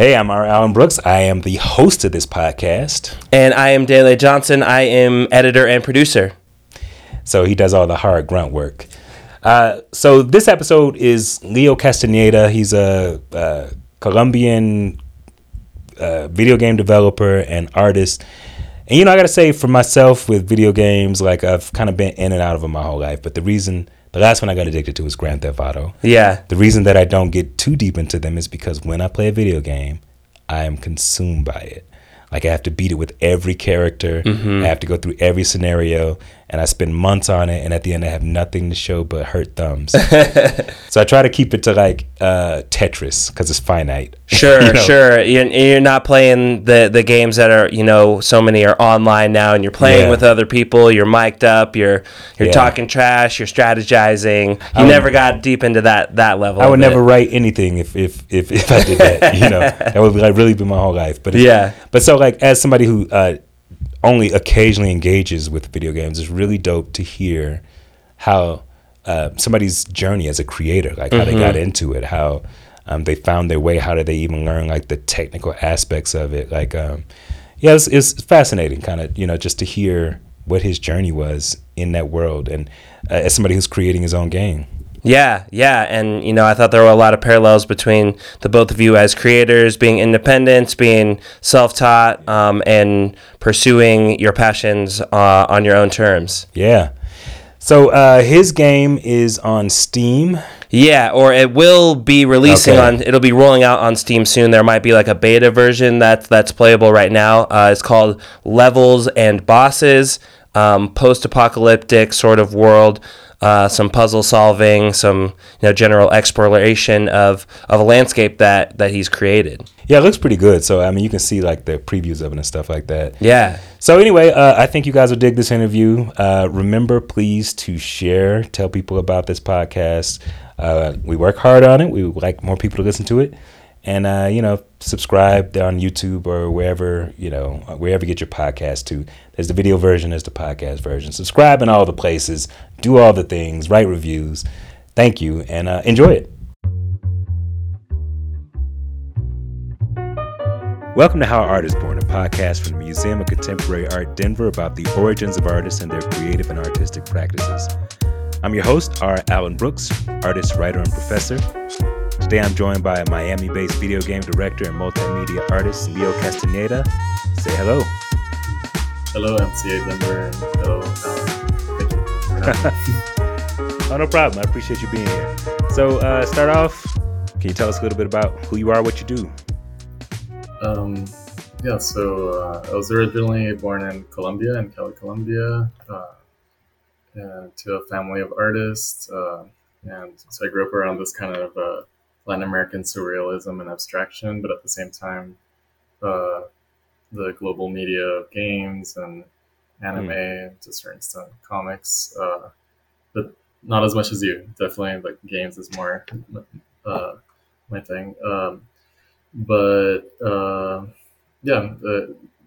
Hey, I'm R. Alan Brooks. I am the host of this podcast. And I am Dele Johnson. I am editor and producer. So he does all the hard grunt work. Uh, so this episode is Leo Castañeda. He's a, a Colombian uh, video game developer and artist. And you know, I gotta say for myself with video games, like I've kind of been in and out of them my whole life. But the reason the last one I got addicted to was Grand Theft Auto. Yeah. The reason that I don't get too deep into them is because when I play a video game, I am consumed by it. Like I have to beat it with every character. Mm-hmm. I have to go through every scenario, and I spend months on it. And at the end, I have nothing to show but hurt thumbs. so I try to keep it to like uh, Tetris because it's finite. Sure, you know? sure. You're, you're not playing the the games that are you know so many are online now, and you're playing yeah. with other people. You're mic'd up. You're you're yeah. talking trash. You're strategizing. You never got deep into that that level. I would never it. write anything if if if, if I did that. you know, that would like really be my whole life. But yeah, but so like as somebody who uh, only occasionally engages with video games, it's really dope to hear how uh, somebody's journey as a creator, like how mm-hmm. they got into it, how um, they found their way, how did they even learn like the technical aspects of it. Like, um, yeah, it's, it's fascinating, kind of, you know, just to hear what his journey was in that world, and uh, as somebody who's creating his own game. Yeah, yeah, and you know, I thought there were a lot of parallels between the both of you as creators, being independent, being self-taught, um, and pursuing your passions uh, on your own terms. Yeah. So uh, his game is on Steam. Yeah, or it will be releasing okay. on. It'll be rolling out on Steam soon. There might be like a beta version that's that's playable right now. Uh, it's called Levels and Bosses, um, post-apocalyptic sort of world uh, some puzzle solving, some you know general exploration of of a landscape that that he's created. Yeah, it looks pretty good. So I mean, you can see like the previews of it and stuff like that. Yeah. So anyway, uh, I think you guys will dig this interview. Uh, remember, please to share, tell people about this podcast. Uh, we work hard on it. We would like more people to listen to it and uh, you know subscribe on youtube or wherever you know wherever you get your podcast to there's the video version there's the podcast version subscribe in all the places do all the things write reviews thank you and uh, enjoy it Welcome to How Art is Born, a podcast from the Museum of Contemporary Art Denver about the origins of artists and their creative and artistic practices. I'm your host, R. Alan Brooks, artist, writer, and professor. Today I'm joined by a Miami based video game director and multimedia artist, Leo Castañeda. Say hello. Hello, MCA and hello, oh, no problem. I appreciate you being here. So, uh, start off, can you tell us a little bit about who you are, what you do? Um, yeah, so uh, I was originally born in Colombia, in Cali, Colombia, uh, to a family of artists. Uh, and so I grew up around this kind of uh, Latin American surrealism and abstraction, but at the same time, uh, the global media of games and anime mm. to a certain extent, comics, uh, but not as much as you. Definitely, like games is more uh, my thing. Um, but uh, yeah,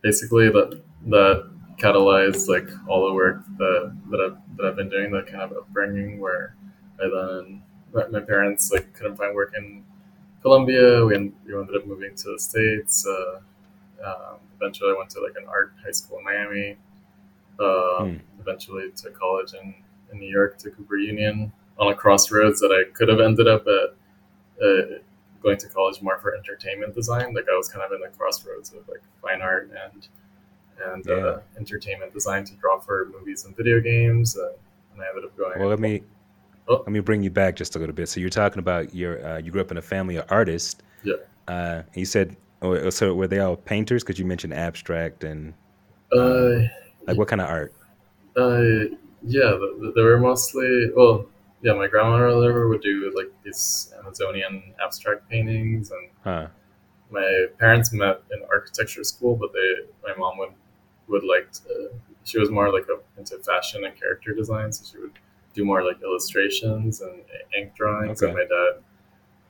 basically that that catalyzed like all the work that that I've, that I've been doing, that kind of upbringing where I then my parents like couldn't find work in Colombia. We, we ended up moving to the states. Uh, um, eventually, I went to like an art high school in Miami. Uh, mm. Eventually, to college in, in New York to Cooper Union on a crossroads that I could have ended up at. Uh, going to college more for entertainment design. Like I was kind of in the crossroads of like fine art and and yeah. uh, entertainment design to draw for movies and video games. And I ended up going. Well, let me Oh. Let me bring you back just a little bit. So you're talking about your uh, you grew up in a family of artists. Yeah. Uh, you said oh, so were they all painters? Because you mentioned abstract and uh, like what kind of art? Uh, yeah, they were mostly well, yeah. My grandmother would do like these Amazonian abstract paintings, and huh. my parents met in architecture school, but they my mom would would like to, she was more like a, into fashion and character design, so she would do more like illustrations and ink drawings, okay. and my dad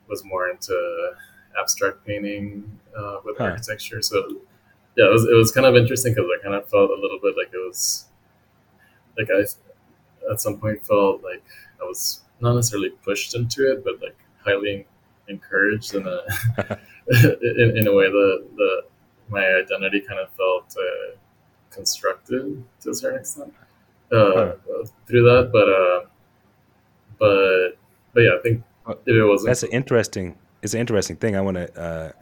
was more into abstract painting uh, with huh. architecture. So yeah, it was it was kind of interesting because I kind of felt a little bit like it was like I at some point felt like I was not necessarily pushed into it, but like highly encouraged in a in, in a way the the my identity kind of felt uh, constructed to a certain extent uh, through that. But uh, but but yeah, I think if it was That's an interesting. It's an interesting thing. I want to. Uh,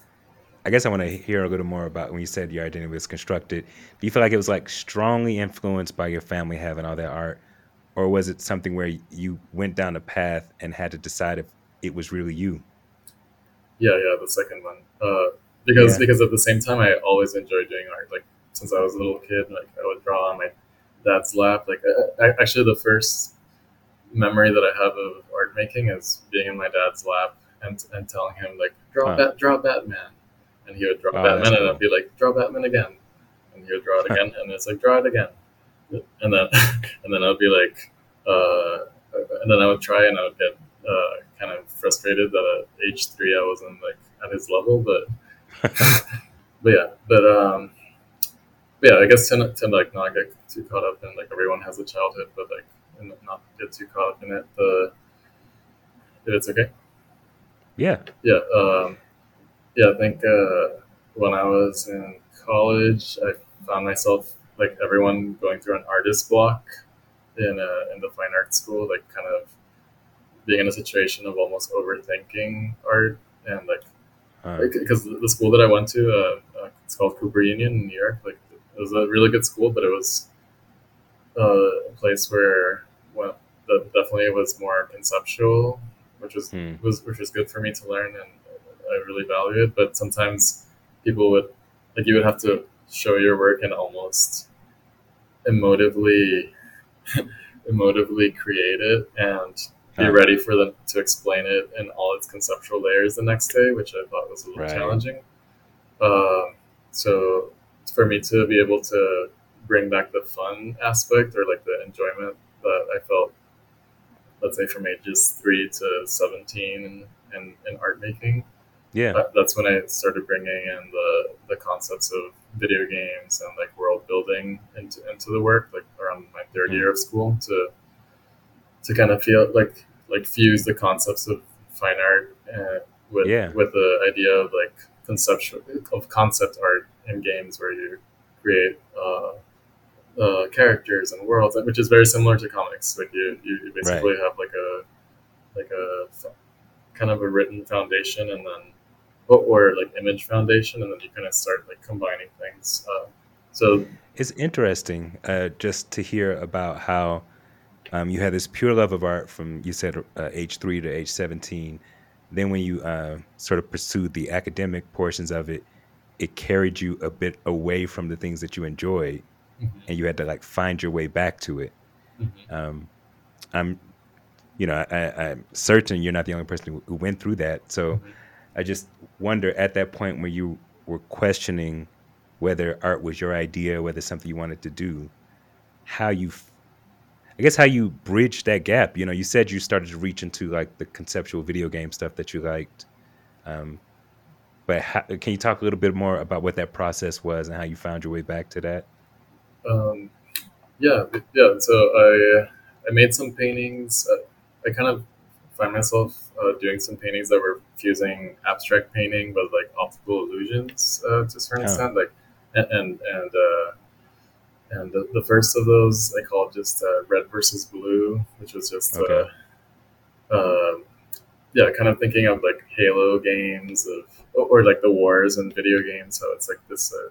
I guess I want to hear a little more about when you said your identity was constructed. Do you feel like it was like strongly influenced by your family having all that art, or was it something where you went down a path and had to decide if it was really you? Yeah, yeah, the second one. Uh, because Yeah. because at the same time, I always enjoyed doing art. Like since I was a little kid, like I would draw on my dad's lap. Like I, I, actually, the first memory that I have of art making is being in my dad's lap and and telling him like draw Huh. bat, draw Batman, and he would draw Oh, Batman, and cool. I'd be like draw Batman again, and he would draw it again, and it's like draw it again, and then and then I'd be like, uh, and then I would try, and I would get uh, kind of frustrated that at age three I wasn't like at his level, but but yeah, but um, yeah, I guess to, to like not get too caught up in like everyone has a childhood, but like and not get too caught up in it. The if it's okay, Yeah. yeah, um, yeah. I think uh, when I was in college, I found myself like everyone going through an artist block in a, in the fine arts school, like kind of being in a situation of almost overthinking art and like Uh, because the school that I went to, uh, uh, it's called Cooper Union in New York. Like it was a really good school, but it was uh, a place where well, that definitely was more conceptual, which was Hmm. was which was good for me to learn, and I really value it. But sometimes people would like you would have to show your work and almost emotively emotively create it and be Uh. ready for them to explain it in all its conceptual layers the next day, which I thought was a little Right. challenging. Um, so for me to be able to bring back the fun aspect or like the enjoyment that I felt, let's say from ages three to 17 in, in, in art making, yeah. that, that's when I started bringing in the, the concepts of video games and like world building into, into the work, like around my third Mm. year of school to to kind of feel like like fuse the concepts of fine art uh, with Yeah. with the idea of like conceptual of concept art in games where you create uh, uh, characters and worlds, which is very similar to comics. Like you, you basically have like a like a kind of a written foundation and then or, or like image foundation, and then you kind of start like combining things. Uh, so It's interesting uh, just to hear about how um, you had this pure love of art from you said uh, age three to age seventeen. Then when you uh, sort of pursued the academic portions of it, it carried you a bit away from the things that you enjoyed, Mhm. and you had to like find your way back to it. Mhm. Um, I'm, you know, I, I'm certain you're not the only person who, went through that. So I just wonder at that point when you were questioning whether art was your idea, whether something you wanted to do, how you, I guess, how you bridged that gap. You know, you said you started to reach into like the conceptual video game stuff that you liked. Um, but how, can you talk a little bit more about what that process was and how you found your way back to that? Um, yeah, yeah. So I I made some paintings. Uh, I kind of find myself uh, doing some paintings that were fusing abstract painting with like optical illusions uh, to a certain Oh. extent. Like and and and, uh, and the, the first of those I called just uh, red versus blue, which was just Okay. uh, um yeah, kind of thinking of like Halo games of or, like the wars in video games. So it's like this uh,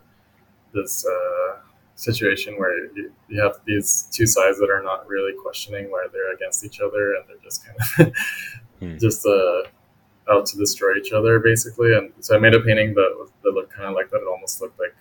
this uh, situation where you, you have these two sides that are not really questioning why they're against each other and they're just kind of Hmm. just uh, out to destroy each other basically. And so I made a painting that that looked kind of like that. It almost looked like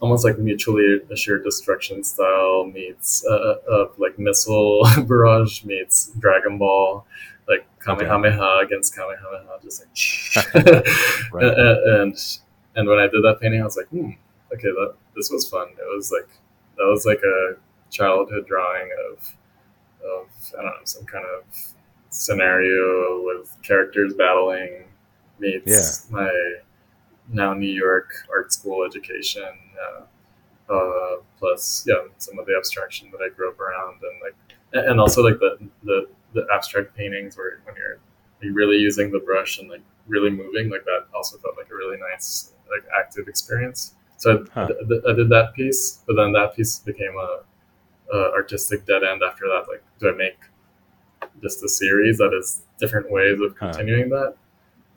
almost like mutually assured destruction style meets uh, uh, like missile barrage meets Dragon Ball, like Kamehameha against Kamehameha, just like Right. and, and and when I did that painting, I was like, hmm, okay, that this was fun. It was like that was like a childhood drawing of of I don't know some kind of scenario with characters battling meets my now New York art school education. Uh, uh, plus, yeah, some of the abstraction that I grew up around, and like, and- also like the the, the abstract paintings where when you're you're really using the brush and like really moving. Like that also felt like a really nice like active experience. So I, Huh. I did- I did that piece, but then that piece became a, a artistic dead end after that. Like, do I make just a series that is different ways of Huh. continuing that?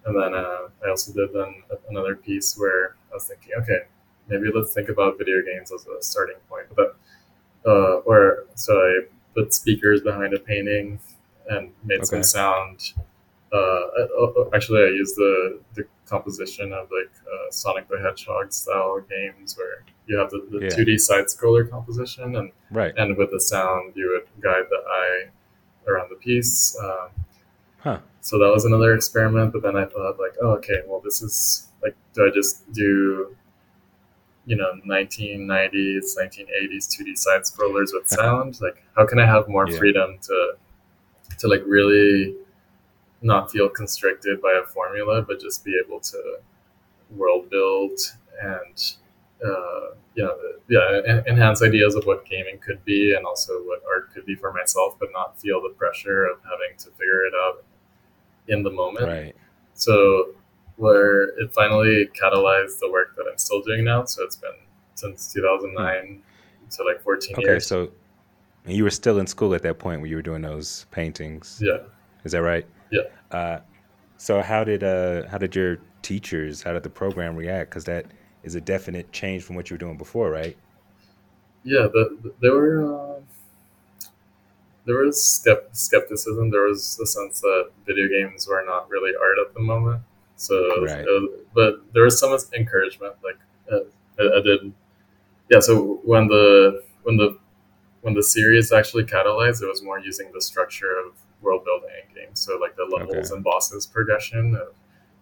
And then uh, I also did then another piece where I was thinking, okay, maybe let's think about video games as a starting point. But uh, or so I put speakers behind a painting and made some sound. Uh, uh, uh, actually, I used the the composition of like uh, Sonic the Hedgehog style games where you have the, the Yeah. 2D side scroller composition and Right. and with the sound you would guide the eye around the piece. Um, Huh. so that was another experiment, but then I thought like, oh, okay, well, this is like, do I just do, you know, 1990s, 1980s 2D side scrollers with sound? like, how can I have more Yeah. freedom to, to like really not feel constricted by a formula, but just be able to world build and uh, you know, yeah, enhance ideas of what gaming could be and also what art could be for myself, but not feel the pressure of having to figure it out in the moment. Right. So, where it finally catalyzed the work that I'm still doing now. So it's been since 2009 to like 14 Okay. years. So you were still in school at that point when you were doing those paintings. yeah, Is that right? Yeah. Uh, so how did uh how did your teachers how did the program react? Because that is a definite change from what you were doing before, right? yeah. The, the- there were uh, there was skept- skepticism. There was a sense that video games were not really art at the moment. So, Right. was- but there was some encouragement. Like uh, I, I did, yeah. So when the when the when the series actually catalyzed, it was more using the structure of world building in games. So like the levels Okay. and bosses progression of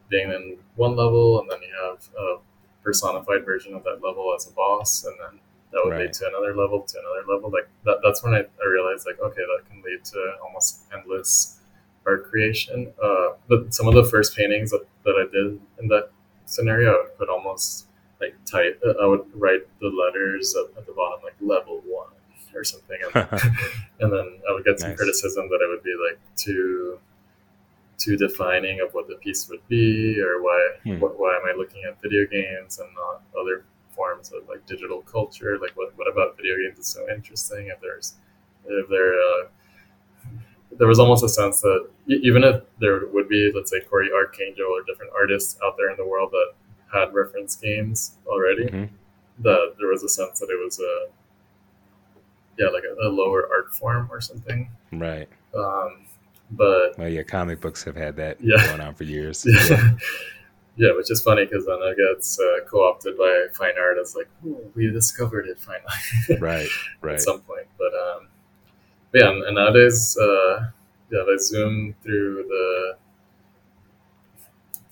being in one level, and then you have a personified version of that level as a boss, and then that would lead to another level, to another level. Like that, that's when I, I realized like okay, that can lead to almost endless art creation. Uh, but some of the first paintings that, that I did in that scenario, I would put almost like type. I would write the letters at, at the bottom like level one or something, and, and then I would get some Nice. criticism that it would be like too too defining of what the piece would be, or why Hmm. wh- why am I looking at video games and not other forms of like digital culture? Like what what about video games is so interesting? If there's if there uh, there was almost a sense that even if there would be let's say Cory Arcangel or different artists out there in the world that had reference games already, Mhm. that there was a sense that it was a yeah like a, a lower art form or something. Right. Um, but Well, yeah, comic books have had that Yeah. going on for years. yeah, yeah, which is funny because then it gets uh, co-opted by fine art as like, oh, we discovered it finally Right. Right. at some point. But um, yeah, and, and nowadays, uh, yeah, I zoom through the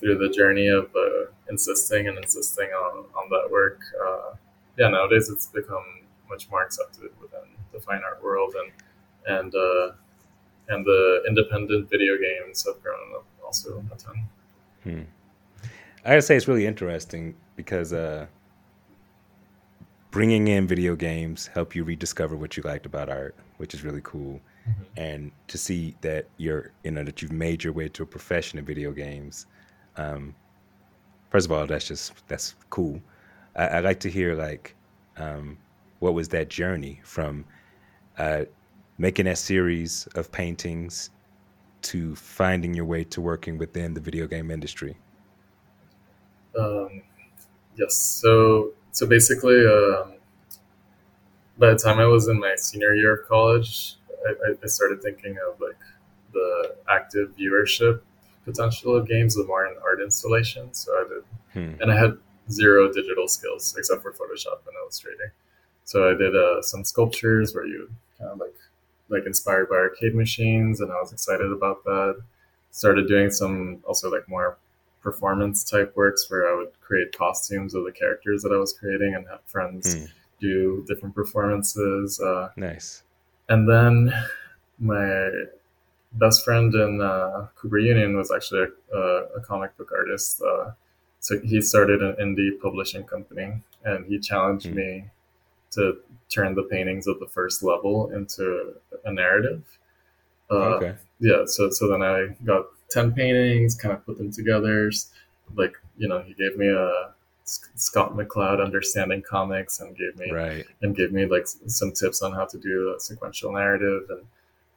through the journey of uh, insisting and insisting on, on that work. Uh, yeah, nowadays it's become much more accepted within the fine art world, and and uh, and the independent video games have grown up also a ton. Hmm. I gotta say it's really interesting because uh, bringing in video games help you rediscover what you liked about art, which is really cool. Mhm. And to see that you're, you know, that you've made your way to a profession in video games. Um, first of all, that's just that's cool. I, I like to hear like, um, what was that journey from uh, making that series of paintings to finding your way to working within the video game industry. Um, yes. So so basically, um, by the time I was in my senior year of college, I, I- started thinking of like the active viewership potential of games, the more in art installation. So I did, Hmm. and I had zero digital skills except for Photoshop and Illustrator. So I did uh, some sculptures where you kind of like like inspired by arcade machines, and I was excited about that. Started doing some also like more performance type works where I would create costumes of the characters that I was creating and have friends Hmm. do different performances. Uh, Nice. and then my best friend in uh, Cooper Union was actually a, a, a comic book artist. Uh, so he started an indie publishing company and he challenged Hmm. me to turn the paintings of the first level into a narrative. Uh, okay. yeah, so so then I got ten paintings, kind of put them together. Like you know, he gave me a Scott McCloud understanding comics and gave me right. and gave me like some tips on how to do a sequential narrative and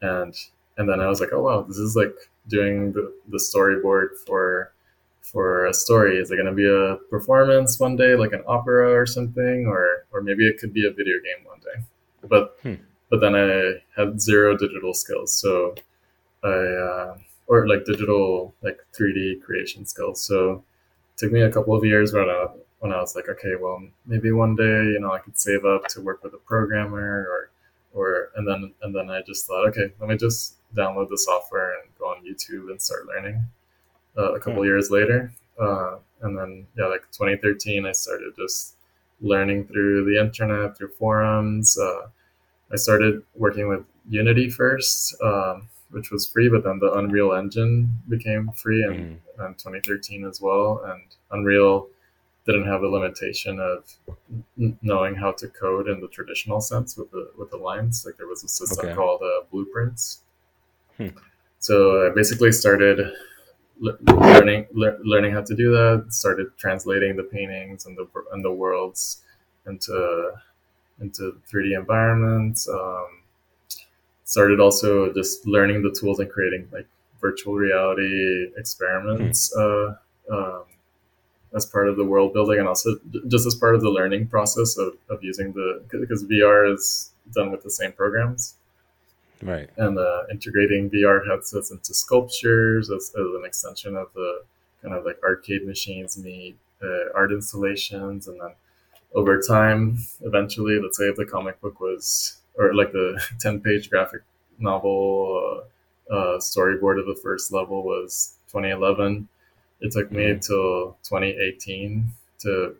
and and then I was like, oh wow, this is like doing the, the storyboard for for a story. Is it going to be a performance one day, like an opera or something, or or maybe it could be a video game one day? But hmm. but then I had zero digital skills, so I uh, or like digital like 3D creation skills. So it took me a couple of years when I when I was like, okay, well maybe one day you know I could save up to work with a programmer or or and then and then I just thought, okay, let me just download the software and go on YouTube and start learning. Uh, a couple hmm. years later, uh, and then yeah, like 2013, I started just learning through the internet, through forums. Uh, I started working with Unity first, um, which was free, but then the Unreal Engine became free in, mm. in 2013 as well, and Unreal didn't have the limitation of knowing how to code in the traditional sense with the with the lines. Like there was a system okay. called uh, Blueprints. Hmm. So I basically started le- learning le- learning how to do that. Started translating the paintings and the and the worlds into into 3D environments. Um, started also just learning the tools and creating like virtual reality experiments. Hmm. Uh, um, as part of the world building and also just as part of the learning process of, of using the because VR is done with the same programs. Right. And uh, integrating VR headsets into sculptures as, as, an extension of the kind of like arcade machines meet uh, art installations. And then over time, eventually, let's say if the comic book was, or like the 10 page graphic novel uh, uh storyboard of the first level was 2011 it took me until 2018 to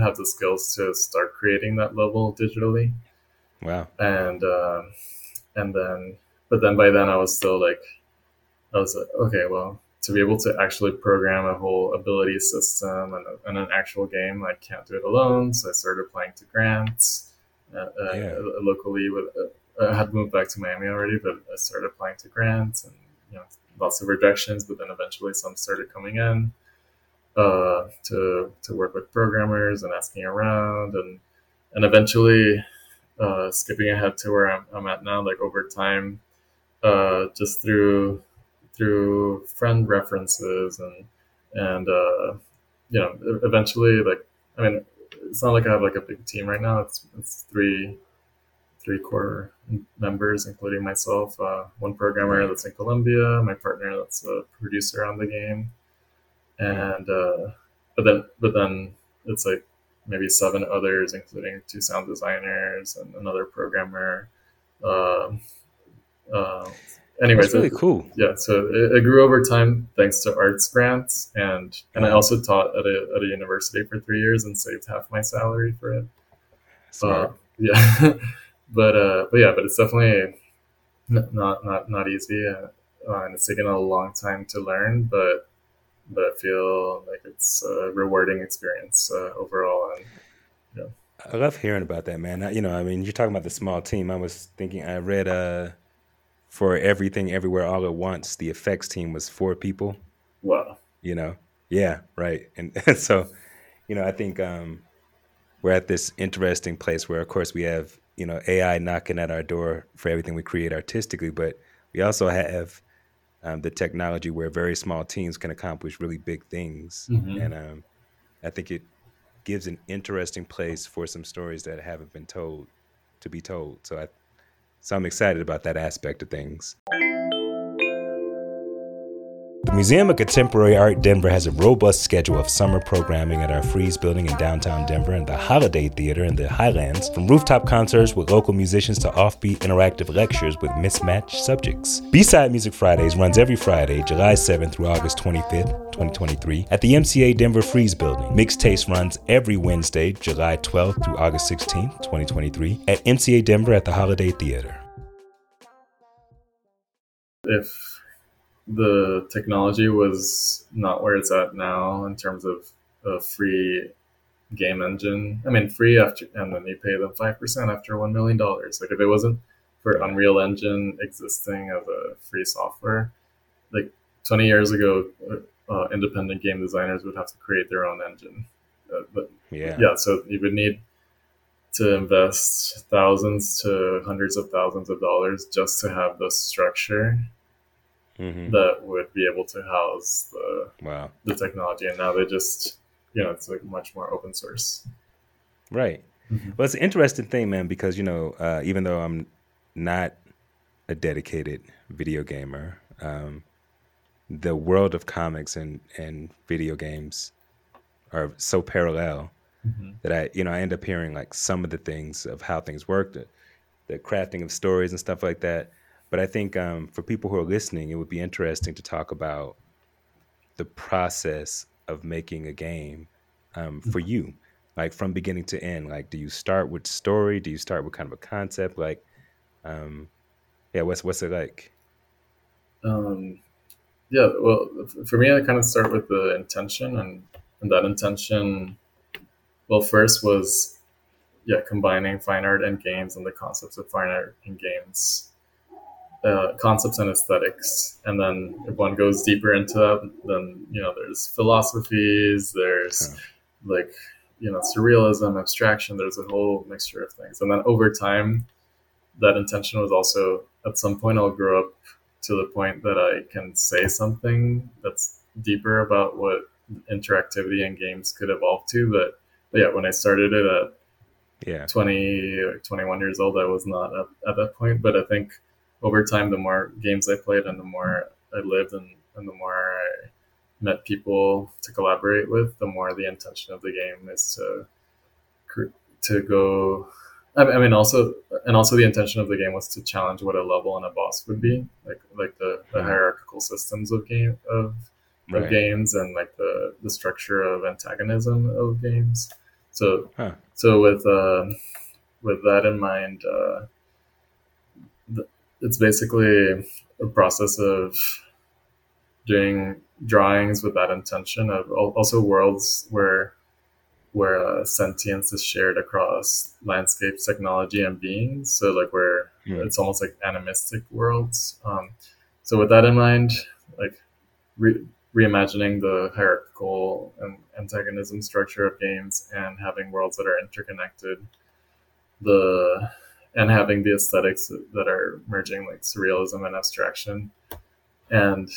have the skills to start creating that level digitally. Wow. And um, and then, but then by then I was still like, I was like, okay, well, to be able to actually program a whole ability system and, a, and an actual game, I can't do it alone. So I started applying to grants uh, uh yeah. uh, locally. With uh, I had moved back to Miami already, but I started applying to grants and you know lots of rejections, but then eventually some started coming in uh, to to work with programmers and asking around, and and eventually uh, skipping ahead to where I'm, I'm at now, like over time, uh, just through through friend references and and uh, you know eventually like I mean it's not like I have like a big team right now. It's it's three three core members, including myself. Uh, one programmer that's in Colombia, my partner that's a producer on the game, and uh, but then but then it's like maybe seven others, including two sound designers and another programmer. Uh, uh, anyways, That's really it, cool. Yeah, so it, it, grew over time thanks to arts grants, and and I also taught at a at a university for three years and saved half my salary for it. Uh, yeah. but uh, but yeah, but it's definitely not not not easy, uh, and it's taken a long time to learn. But but I feel like it's a rewarding experience uh, overall. And yeah, I love hearing about that, man. You know, I mean, you're talking about the small team. I was thinking, I read uh, for everything, everywhere, all at once. The effects team was four people. Wow. You know, yeah, right, and so, you know, I think um, we're at this interesting place where, of course, we have you know AI knocking at our door for everything we create artistically, but we also have um, the technology where very small teams can accomplish really big things, mm-hmm. and um, I think it gives an interesting place for some stories that haven't been told to be told. So I, so I'm excited about that aspect of things. The Museum of Contemporary Art Denver has a robust schedule of summer programming at our Freeze building in downtown Denver and the Holiday Theater in the Highlands, from rooftop concerts with local musicians to offbeat interactive lectures with mismatched subjects. B-Side Music Fridays runs every Friday, July 7th through August 25th, 2023, at the MCA Denver Freeze building. Mixed Taste runs every Wednesday, July 12th through August 16th, 2023, at MCA Denver at the Holiday Theater. If the technology was not where it's at now in terms of a free game engine. I mean, free after, and then you pay them 5% after $1 million. Like, if it wasn't for Unreal Engine existing as a free software, like 20 years ago, uh, uh, independent game designers would have to create their own engine. Uh, but Yeah. yeah, so you would need to invest thousands to hundreds of thousands of dollars just to have the structure hmm that would be able to house the, Wow. the technology. And now they just, you know, it's like much more open source. Right. Mhm. Well, it's an interesting thing, man, because you know, uh, even though I'm not a dedicated video gamer, um, the world of comics and and video games are so parallel Mhm. that I, you know, I end up hearing like some of the things of how things work, the, the crafting of stories and stuff like that. But I think um, for people who are listening, it would be interesting to talk about the process of making a game um, for you, like from beginning to end. Like, do you start with story? Do you start with kind of a concept? Like, um, yeah, what's what's it like? Um, yeah, well, for me, I kind of start with the intention, and, and that intention, well, first was, yeah, combining fine art and games and the concepts of fine art and games, uh, concepts and aesthetics. And then if one goes deeper into that, then, you know, there's philosophies, there's Huh. like, you know, surrealism, abstraction, there's a whole mixture of things. And then over time, that intention was also at some point I'll grow up to the point that I can say something that's deeper about what interactivity in games could evolve to. But, but yeah, when I started it at Yeah, 20 or 21 years old, I was not at, at that point. But I think over time, the more games I played and the more I lived and, and the more I met people to collaborate with, the more the intention of the game is to to go. I mean, also, and also the intention of the game was to challenge what a level and a boss would be, like like the, the hierarchical systems of game of of games and like the the structure of antagonism of games. So Huh. so with uh, with that in mind, uh, it's basically a process of doing drawings with that intention of also worlds where where uh, sentience is shared across landscapes, technology, and beings. So like where Hmm. it's almost like animistic worlds. Um, so with that in mind, like re- reimagining the hierarchical and antagonism structure of games and having worlds that are interconnected, the and having the aesthetics that are merging like surrealism and abstraction, and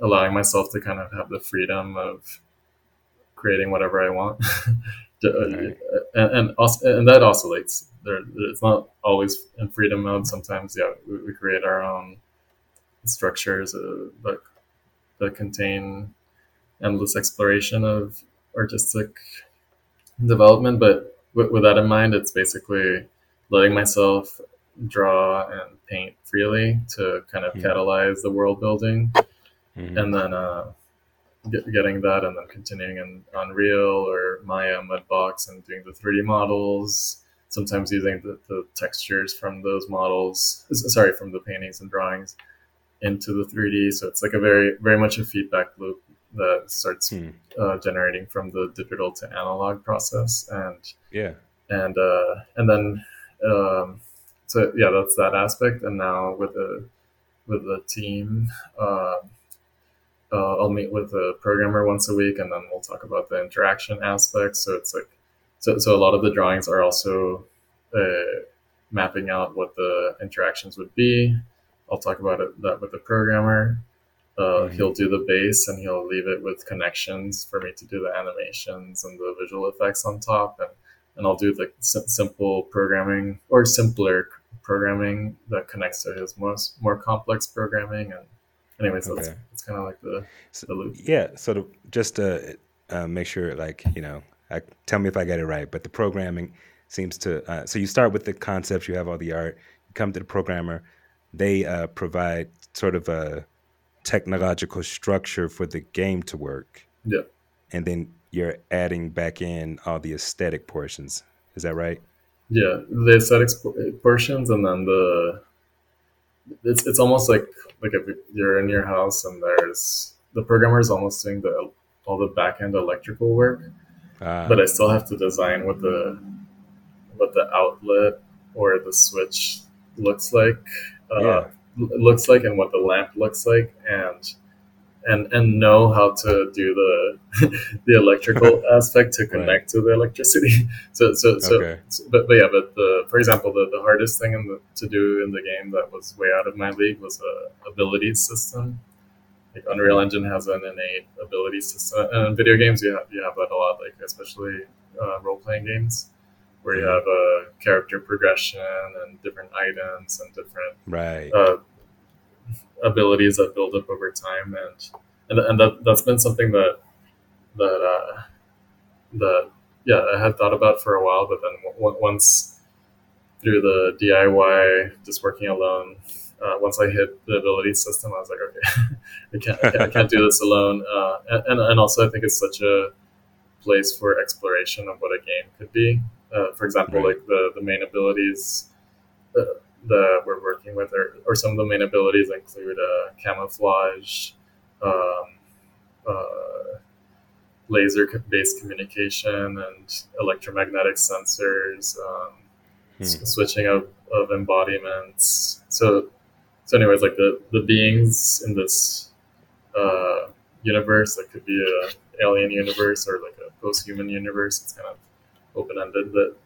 allowing myself to kind of have the freedom of creating whatever I want. Uh, and, and, os- and that oscillates. There, it's not always in freedom mode. Sometimes, yeah, we, we create our own structures uh, that that contain endless exploration of artistic development. But with, with that in mind, it's basically letting myself draw and paint freely to kind of Hmm. catalyze the world building Mhm. and then uh, get, getting that and then continuing in Unreal or Maya Mudbox and doing the 3D models. Sometimes using the, the textures from those models, sorry, from the paintings and drawings into the 3D. So it's like a very, very much a feedback loop that starts Hmm. uh, generating from the digital to analog process. And Yeah. and uh, and then um, so yeah, that's that aspect. And now with the with the team, uh, uh, I'll meet with the programmer once a week, and then we'll talk about the interaction aspects. So it's like so so a lot of the drawings are also uh, mapping out what the interactions would be. I'll talk about it, that with the programmer. Uh, Mhm. He'll do the base and he'll leave it with connections for me to do the animations and the visual effects on top. And, and I'll do the simple programming or simpler programming that connects to his most more complex programming. And anyways, that's it's kind of like the, So- the loop. Yeah. So to, just to uh, make sure, like you know, I, tell me if I get it right. But the programming seems to. Uh, so you start with the concepts. You have all the art. You come to the programmer. They uh, provide sort of a technological structure for the game to work, Yeah. and then you're adding back in all the aesthetic portions. Is that right? Yeah, the aesthetic portions, and then the it's it's almost like like if you're in your house and there's the programmer is almost doing the all the back end electrical work, Uh, but I still have to design what the what the outlet or the switch looks like. Uh, Yeah. looks like and what the lamp looks like and and and know how to do the the electrical aspect to connect right. to the electricity. So so so, okay. so, but, but yeah, but the for example, the, the hardest thing the, to do in the game that was way out of my league was a ability system. Like Unreal Engine has an innate ability system, and in video games you have you have that a lot, like especially uh, role playing games where you have a character progression and different items and different right uh, abilities that build up over time, and and, and that that's been something that that uh, that yeah I had thought about for a while, but then w- once through the DIY, just working alone. Uh, once I hit the ability system, I was like, okay, I can't, I can't, I can't do this alone. Uh, and, and also, I think it's such a place for exploration of what a game could be. Uh, for example, right. like the, the main abilities, uh, that we're working with, or, or some of the main abilities include uh, camouflage, um, uh, laser-based communication, and electromagnetic sensors, um, hmm. switching of, of embodiments. So, so anyways, like the, the beings in this uh, universe, that could be a alien universe or like a post-human universe. It's kind of open-ended, but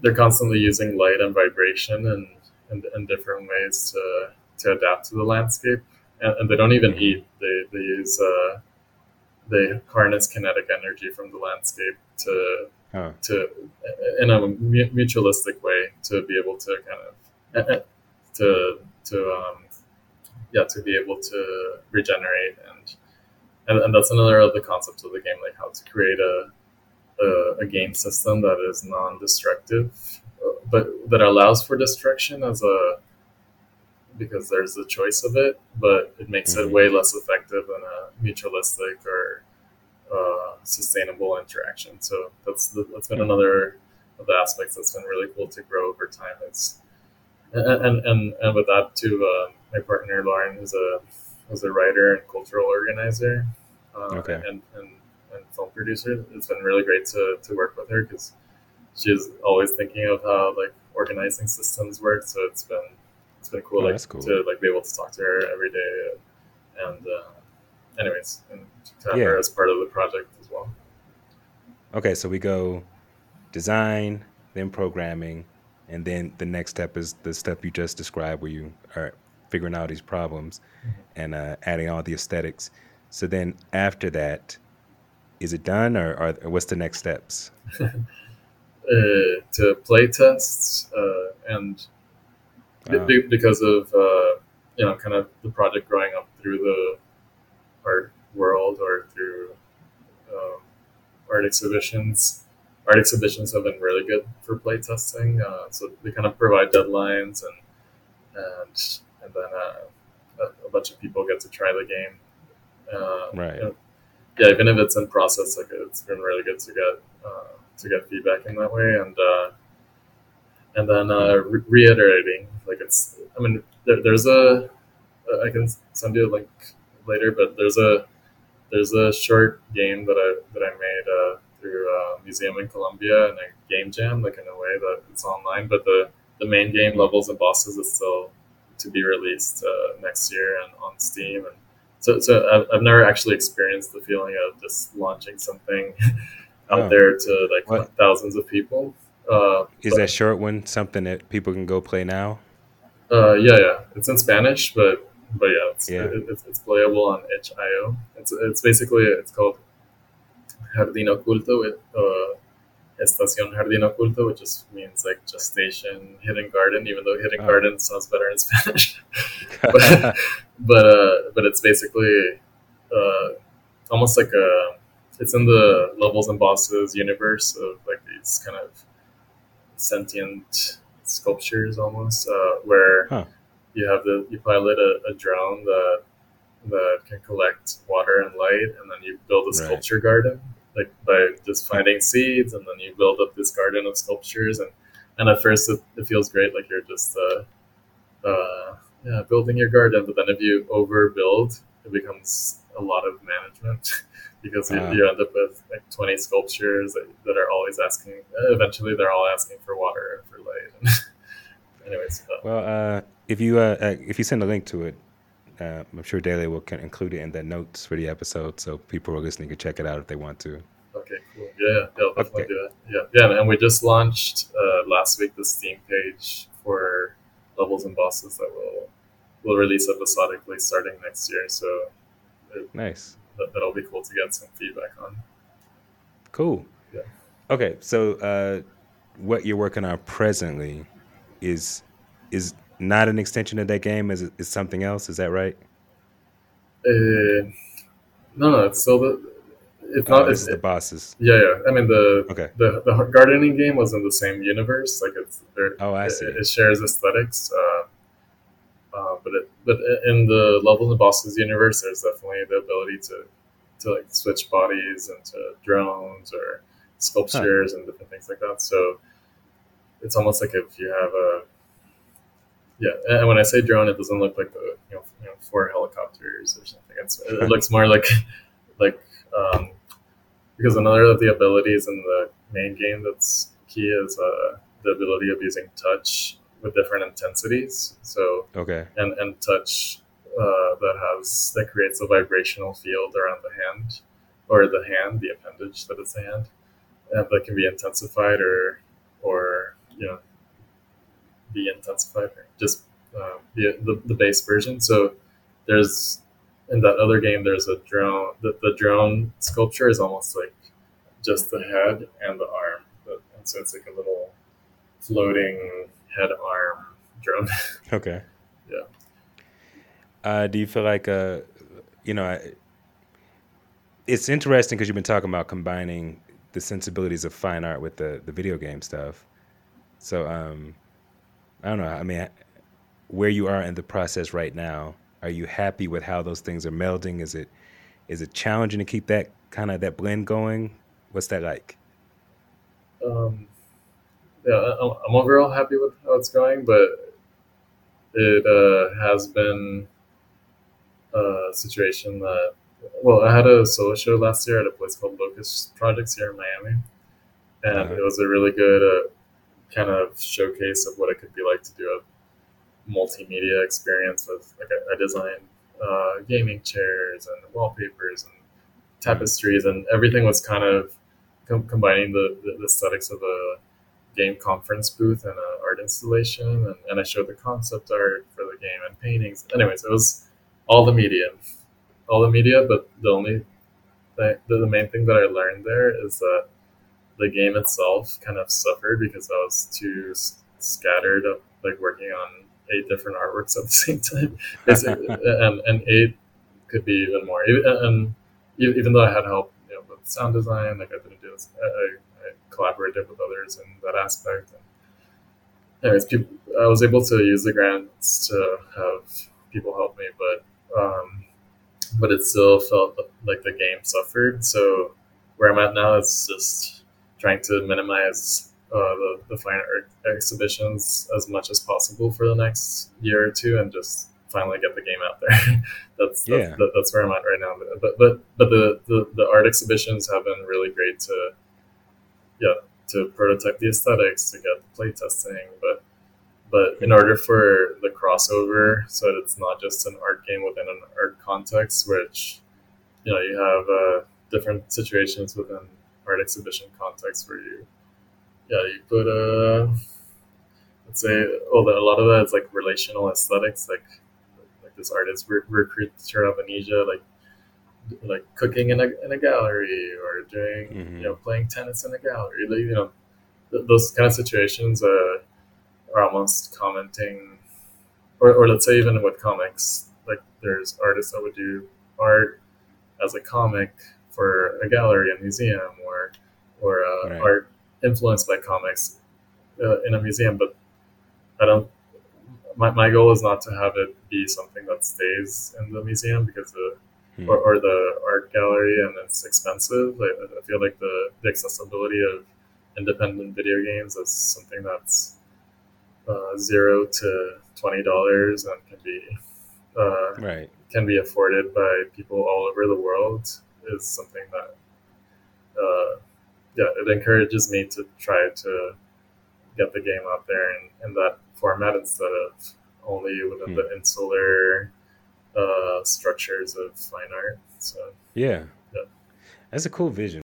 they're constantly using light and vibration and, and, and different ways to, to adapt to the landscape. And, and they don't even eat. They, they use uh, they harness kinetic energy from the landscape to huh. to in a mutualistic way to be able to kind of eh, eh, to to um, yeah to be able to regenerate and, and and that's another of the concepts of the game like how to create a a, a game system that is non-destructive, uh, but that allows for destruction as a because there's the choice of it, but it makes mm-hmm. it way less effective than a mutualistic or uh, sustainable interaction. So that's the, that's been another of the aspects that's been really cool to grow over time. Is and and, and with that too, uh, my partner Lauren is a is a writer and cultural organizer. Uh, okay. And and film producer. It's been really great to, to work with her because she's always thinking of how like organizing systems work. So it's been it's been cool, oh, like cool. to like be able to talk to her every day. And uh, anyways, and to have yeah. her as part of the project as well. Okay, so we go design, then programming, and then the next step is the step you just described, where you are figuring out these problems mm-hmm. and uh, adding all the aesthetics. So then after that, is it done or, or what's the next steps? uh, to play tests uh, and uh, because of uh, you know kind of the project growing up through the art world or through um, art exhibitions. Art exhibitions have been really good for play testing, uh, so they kind of provide deadlines and and and then uh, a, a, bunch of people get to try the game. right. You know, yeah, even if it's in process, like it's been really good to get uh, to get feedback in that way, and uh, and then uh, re- reiterating, like it's. I mean, there, there's a. I can send you a link later, but there's a there's a short game that I that I made uh, through a museum in Colombia and a game jam, like in a way that it's online, but the the main game levels and bosses is still to be released uh, next year and on Steam and so so I've, I've never actually experienced the feeling of just launching something out oh. there to like what? thousands of people. Uh, Is but, that short one something that people can go play now? Uh, yeah, yeah, it's in Spanish, but but yeah, it's, yeah. It, it's, it's playable on itch.io. It's it's basically it's called Jardín Oculto. It, uh, Gestación Jardín Oculto, which just means like gestation, hidden garden, even though hidden oh. garden sounds better in Spanish. but but, uh, but it's basically uh, almost like a it's in the levels and bosses universe of like these kind of sentient sculptures almost uh, where huh. you have the you pilot a, a drone that that can collect water and light and then you build a sculpture right. garden like by just finding seeds and then you build up this garden of sculptures and and at first it, it feels great like you're just uh, uh, yeah building your garden but then if you overbuild it becomes a lot of management because you, you, end up with like 20 sculptures that, that are always asking eventually they're all asking for water and for light anyways well uh, if you uh, uh, if you send a link to it Uh, I'm sure Daily will include it in the notes for the episode, so people who are listening can check it out if they want to. Okay, cool. Yeah, yeah, definitely okay. do that. Yeah, yeah, and we just launched uh, last week the Steam page for levels and bosses that will will release episodically starting next year. So it, nice. That, that'll be cool to get some feedback on. Cool. Yeah. Okay, so uh, what you're working on presently is is not an extension of that game. Is is something else? Is that right? Uh, no, no, it's still the it's oh, not. Is the bosses. Yeah, yeah. I mean the okay. The the gardening game was in the same universe. Like it's oh, I see. It, it shares aesthetics. Uh, uh, but it, but in the level of bosses universe, there's definitely the ability to to like switch bodies into drones or sculptures huh. and different things like that. So it's almost like if you have a yeah, and when I say drone, it doesn't look like the you know, you know four helicopters or something. It's, it looks more like like um, because another of the abilities in the main game that's key is uh, the ability of using touch with different intensities. So okay, and and touch uh, that has that creates a vibrational field around the hand or the hand, the appendage that is the hand, and that can be intensified or or you know be intensified just uh, the, the the base version. So there's in that other game, there's a drone. The, the drone sculpture is almost like just the head and the arm, but, and so it's like a little floating head arm drone. Okay. yeah. Uh, do you feel like uh, you know, it's interesting because you've been talking about combining the sensibilities of fine art with the the video game stuff. So um, I don't know. I mean, where you are in the process right now are you happy with how those things are melding? Is it is it challenging to keep that kind of that blend going? What's that like? Um, yeah, I'm overall happy with how it's going, but it uh, has been a situation that well, I had a solo show last year at a place called Locust Projects here in Miami, and uh-huh. it was a really good uh, kind of showcase of what it could be like to do a multimedia experience with like I, I designed uh, gaming chairs and wallpapers and tapestries and everything was kind of com- combining the, the, the, aesthetics of a game conference booth and an art installation and, and I showed the concept art for the game and paintings. Anyways it was all the media all the media but the only thing, the, the main thing that I learned there is that the game itself kind of suffered because I was too scattered of like working on eight different artworks at the same time. and, and eight could be even more. And even though I had help you know, with sound design, like I didn't do this, I, I collaborated with others in that aspect. And anyways, people, I was able to use the grants to have people help me, but um, but it still felt like the game suffered. So where I'm at now is just trying to minimize uh, the, the fine art exhibitions as much as possible for the next year or two and just finally get the game out there. that's yeah. That, that's where I'm at right now. But but but the, the, the art exhibitions have been really great to yeah to prototype the aesthetics to get the play testing. But but in order for the crossover, so that it's not just an art game within an art context, which you know you have uh, different situations within art exhibition context where you yeah, you put a, let's say, oh, a lot of that is like relational aesthetics, like like this artist Rirkrit Tiravanija, like like cooking in a, in a gallery or doing mm-hmm. you know playing tennis in a gallery, like, you know, th- those kind of situations uh, are almost commenting, or or let's say even with comics, like there's artists that would do art as a comic for a gallery, a museum, or or uh, right. art influenced by comics uh, in a museum, but I don't. My, my goal is not to have it be something that stays in the museum because the hmm. or, or, the art gallery and it's expensive. I, I feel like the, the accessibility of independent video games is something that's uh, zero to twenty dollars and can be uh, right can be afforded by people all over the world is something that uh, yeah, it encourages me to try to get the game out there in, in that format instead of only within mm. the insular uh, structures of fine art. So Yeah. Yeah. That's a cool vision.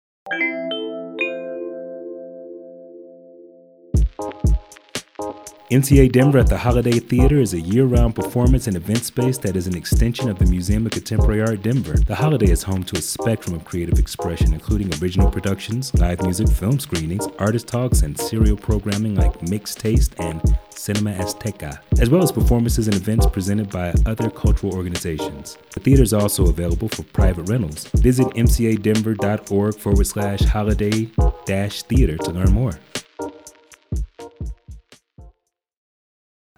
MCA Denver at the Holiday Theater is a year round performance and event space that is an extension of the Museum of Contemporary Art Denver. The Holiday is home to a spectrum of creative expression, including original productions, live music, film screenings, artist talks, and serial programming like Mixed Taste and Cinema Azteca, as well as performances and events presented by other cultural organizations. The theater is also available for private rentals. Visit mcadenver.org forward slash holiday dash theater to learn more.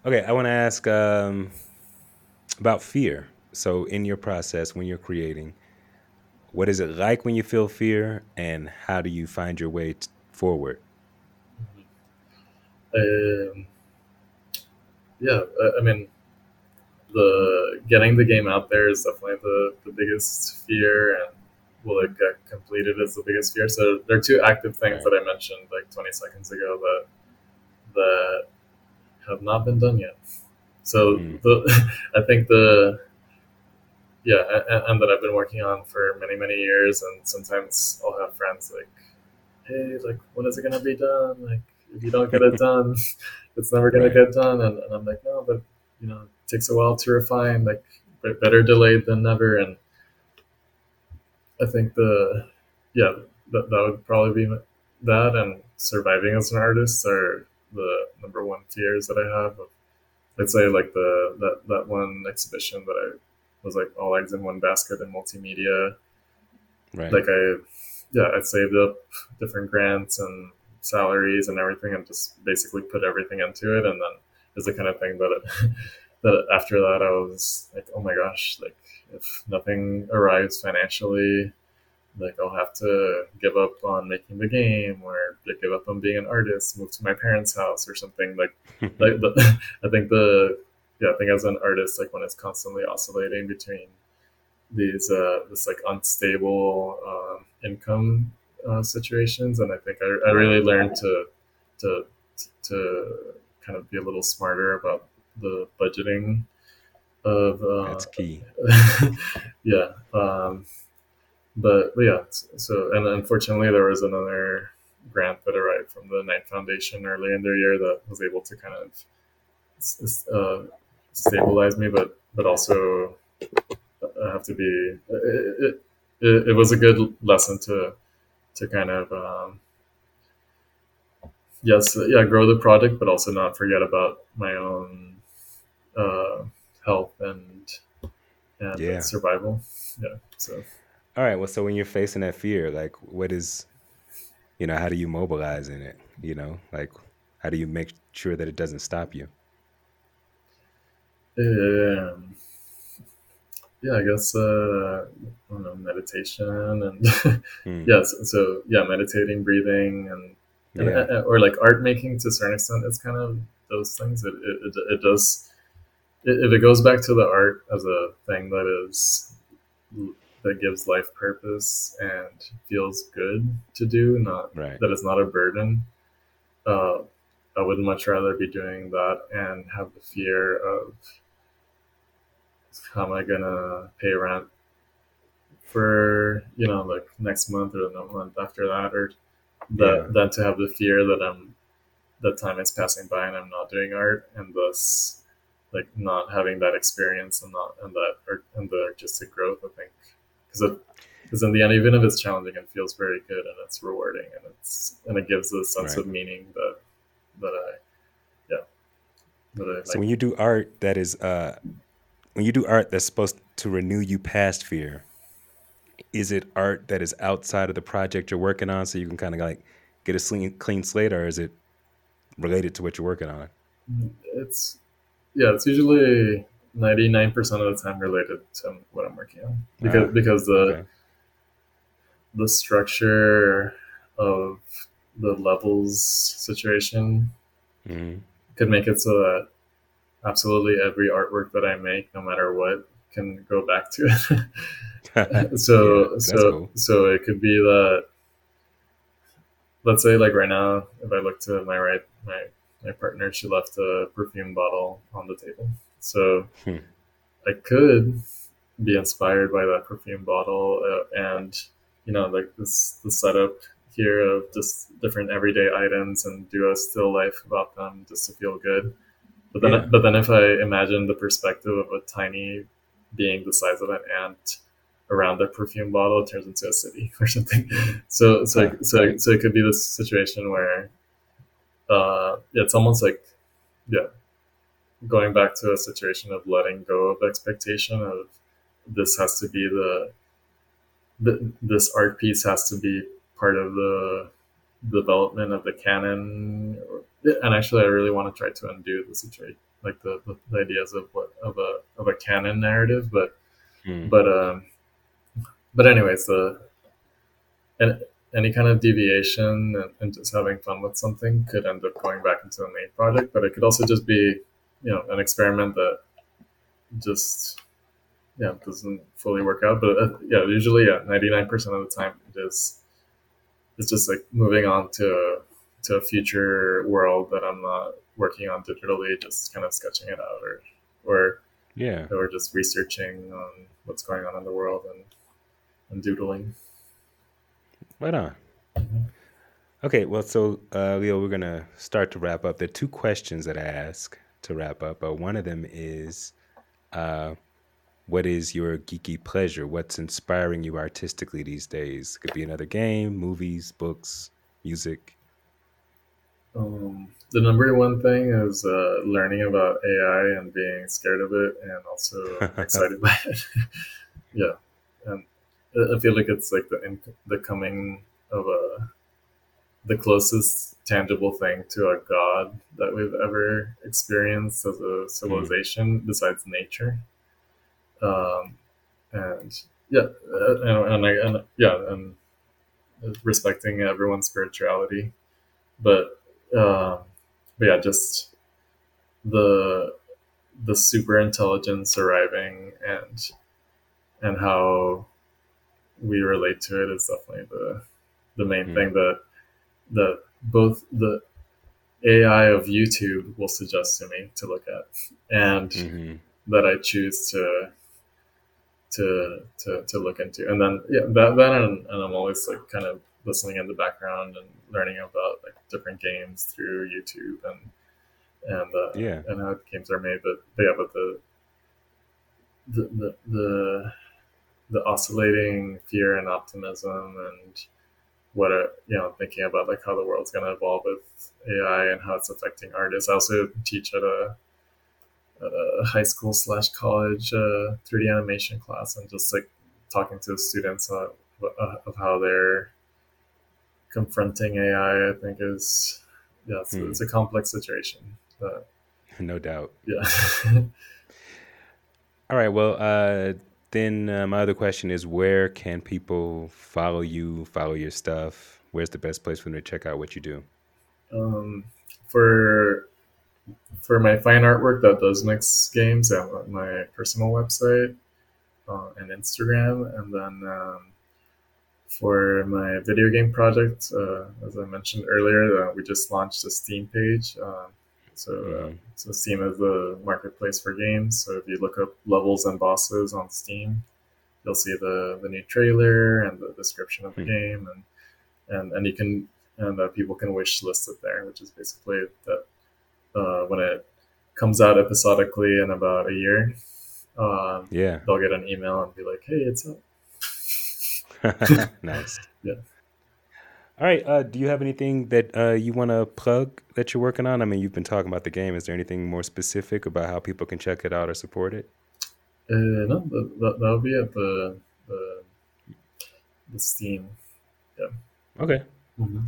Okay, I want to ask um, about fear. So, in your process, when you're creating, what is it like when you feel fear, and how do you find your way t- forward? Um, yeah, I, I mean, the getting the game out there is definitely the, the biggest fear, and will it get completed is the biggest fear. So there are two active things Right. that I mentioned like 20 seconds ago that that have not been done yet. So Mm. the I think the yeah, and, and that I've been working on for many many years, and sometimes I'll have friends like, hey, like when is it gonna be done? Like if you don't get it done, it's never gonna Right. get done. And, and I'm like, no, but you know, it takes a while to refine. Like better delayed than never. And I think the yeah that that would probably be that and surviving as an artist are the number one fears that I have. I'd say like the that that one exhibition that I was like all eggs in one basket in multimedia Right. like I, yeah, I saved up different grants and salaries and everything, and just basically put everything into it. And then it's the kind of thing that it, that after that I was like, oh my gosh, like if nothing arrives financially, like I'll have to give up on making the game or give up on being an artist, move to my parents' house or something. Like, like the, I think the yeah, I think as an artist, like when it's constantly oscillating between these uh, this like unstable um, income uh, situations, and I think I, I really learned to to to kind of be a little smarter about the budgeting of uh, That's key. yeah. Um, but, but yeah, so and unfortunately there was another grant that arrived from the Knight Foundation early in their year that was able to kind of uh, stabilize me, but but also I have to be. It, it, it, it was a good lesson to to kind of um, yes, yeah, grow the project, but also not forget about my own uh, health and and Yeah. survival. Yeah, so. All right. Well, so when you're facing that fear, like, what is, you know, how do you mobilize in it? You know, like, how do you make sure that it doesn't stop you? Um, yeah, I guess uh, I know, meditation and Hmm. yes, so yeah, meditating, breathing, and, and Yeah. uh, or like art making to a certain extent. It's kind of those things. It it, it, it does. If it goes back to the art as a thing that is that gives life purpose and feels good to do, not Right. that is not a burden. Uh, I would much rather be doing that and have the fear of how am I gonna pay rent for you know like next month or the month after that, or that Yeah. than to have the fear that I'm that time is passing by and I'm not doing art and thus like not having that experience and not and that art and the artistic growth. I think because it because in the end, even if it's challenging, it feels very good and it's rewarding and it's and it gives a sense Right. of meaning that that I yeah that I So like. when you do art that is, uh, when you do art that's supposed to renew you past fear, is it art that is outside of the project you're working on, so you can kind of like get a clean, clean slate, or is it related to what you're working on? It's yeah, it's usually ninety nine percent of the time related to what I'm working on because Ah, because the Okay. the structure of the levels situation hmm could make it so that absolutely every artwork that I make, no matter what, can go back to it. so Yeah, so cool. so it could be that let's say like right now, if I look to my right, my my partner, she left a perfume bottle on the table. So Hmm. I could be inspired by that perfume bottle uh, and you know like this the setup here of just different everyday items and do a still life about them just to feel good but then Yeah. but then if i imagine the perspective of a tiny being the size of an ant around a perfume bottle it turns into a city or something so so so so it could be this situation where uh yeah, it's almost like yeah going back to a situation of letting go of expectation of this has to be the, the this art piece has to be part of the development of the canon and actually i really want to try to undo the situation like the, the, the ideas of what of a of a canon narrative but Hmm. but um but anyways the and any kind of deviation and, and just having fun with something could end up going back into the main project but it could also just be you know an experiment that just yeah doesn't fully work out but uh, yeah usually yeah 99% of the time it is it's just like moving on to to a future world that i'm not working on digitally just kind of sketching it out or or Yeah. or just researching on what's going on in the world and and doodling Right on. Okay, well, so uh, Leo, we're gonna start to wrap up. There are two questions that I ask to wrap up. But one of them is, uh, what is your geeky pleasure? What's inspiring you artistically these days? Could be another game, movies, books, music. Um, the number one thing is uh, learning about AI and being scared of it, and also excited by it. yeah, and I I feel like it's like the the coming of a the closest tangible thing to a god that we've ever experienced as a civilization besides nature. Um, and yeah, uh, and, and, I, and yeah, and respecting everyone's spirituality, but um, but yeah, just the the super intelligence arriving and and how we relate to it is definitely the the main Hmm. thing that that both the AI of YouTube will suggest to me to look at, and hmm that I choose to to to, to look into. And then yeah, that that and, and I'm always like kind of listening in the background and learning about like different games through YouTube and and uh, Yeah. and how games are made. But, but yeah, but the the the the, the oscillating fear and optimism and what a, you know thinking about like how the world's going to evolve with AI and how it's affecting artists. I also teach at a at a high school slash college uh, 3D animation class and just like talking to the students uh, uh, of how they're confronting AI. I think is yeah, it's, Hmm. it's a complex situation. But No doubt. yeah. All right. Well, uh, then uh, my other question is, where can people follow you, follow your stuff? Where's the best place for them to check out what you do? um, for for my fine artwork that does mix games, have my personal website uh, and Instagram, and then um, for my video game project, uh, as I mentioned earlier, uh, we just launched a Steam page. So, uh, Mhm. so Steam is the marketplace for games. So if you look up levels and bosses on Steam, you'll see the, the new trailer and the description of the Hmm. game, and and and you can and uh, people can wish list it there, which is basically that uh, when it comes out episodically in about a year, um, Yeah. they'll get an email and be like, "Hey, it's up." nice. Yeah. All right. Uh, do you have anything that uh, you want to plug that you're working on? I mean, you've been talking about the game. Is there anything more specific about how people can check it out or support it? Uh, no, that, that, that'll be at the the, the Steam. Okay. Mm-hmm.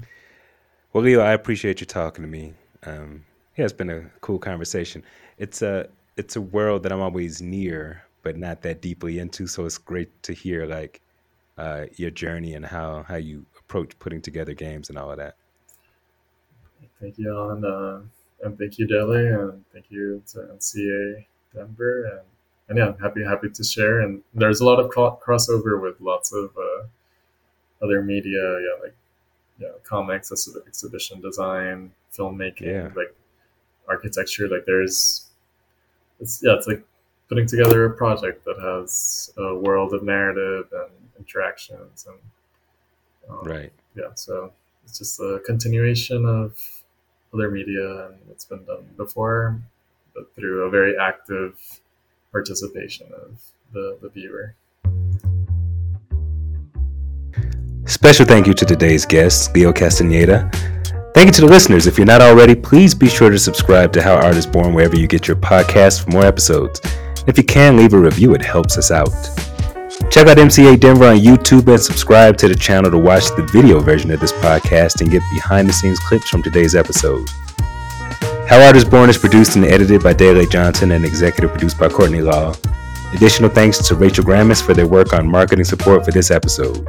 Well, Leo, I appreciate you talking to me. Um, yeah, it's been a cool conversation. It's a it's a world that I'm always near, but not that deeply into. So it's great to hear like uh, your journey and how how you approach putting together games and all of that. Thank you, Alan, uh, and thank you, Dele, and thank you to MCA Denver, and and yeah, I'm happy happy to share. And there's a lot of cro- crossover with lots of uh, other media, yeah, like yeah, comics, ex- exhibition design, filmmaking, Yeah. like architecture. Like there's, it's yeah, it's like putting together a project that has a world of narrative and interactions and um, right yeah so it's just a continuation of other media and it's been done before but through a very active participation of the, the viewer special thank you to today's guest leo castañeda Thank you to the listeners. If you're not already, please be sure to subscribe to How Art is Born wherever you get your podcasts for more episodes. If you can, leave a review, it helps us out. Check out MCA Denver on YouTube and subscribe to the channel to watch the video version of this podcast and get behind the scenes clips from today's episode. How Art is Born is produced and edited by Dele Johnson and executive produced by Courtney Law. Additional thanks to Rachel Grammis for their work on marketing support for this episode.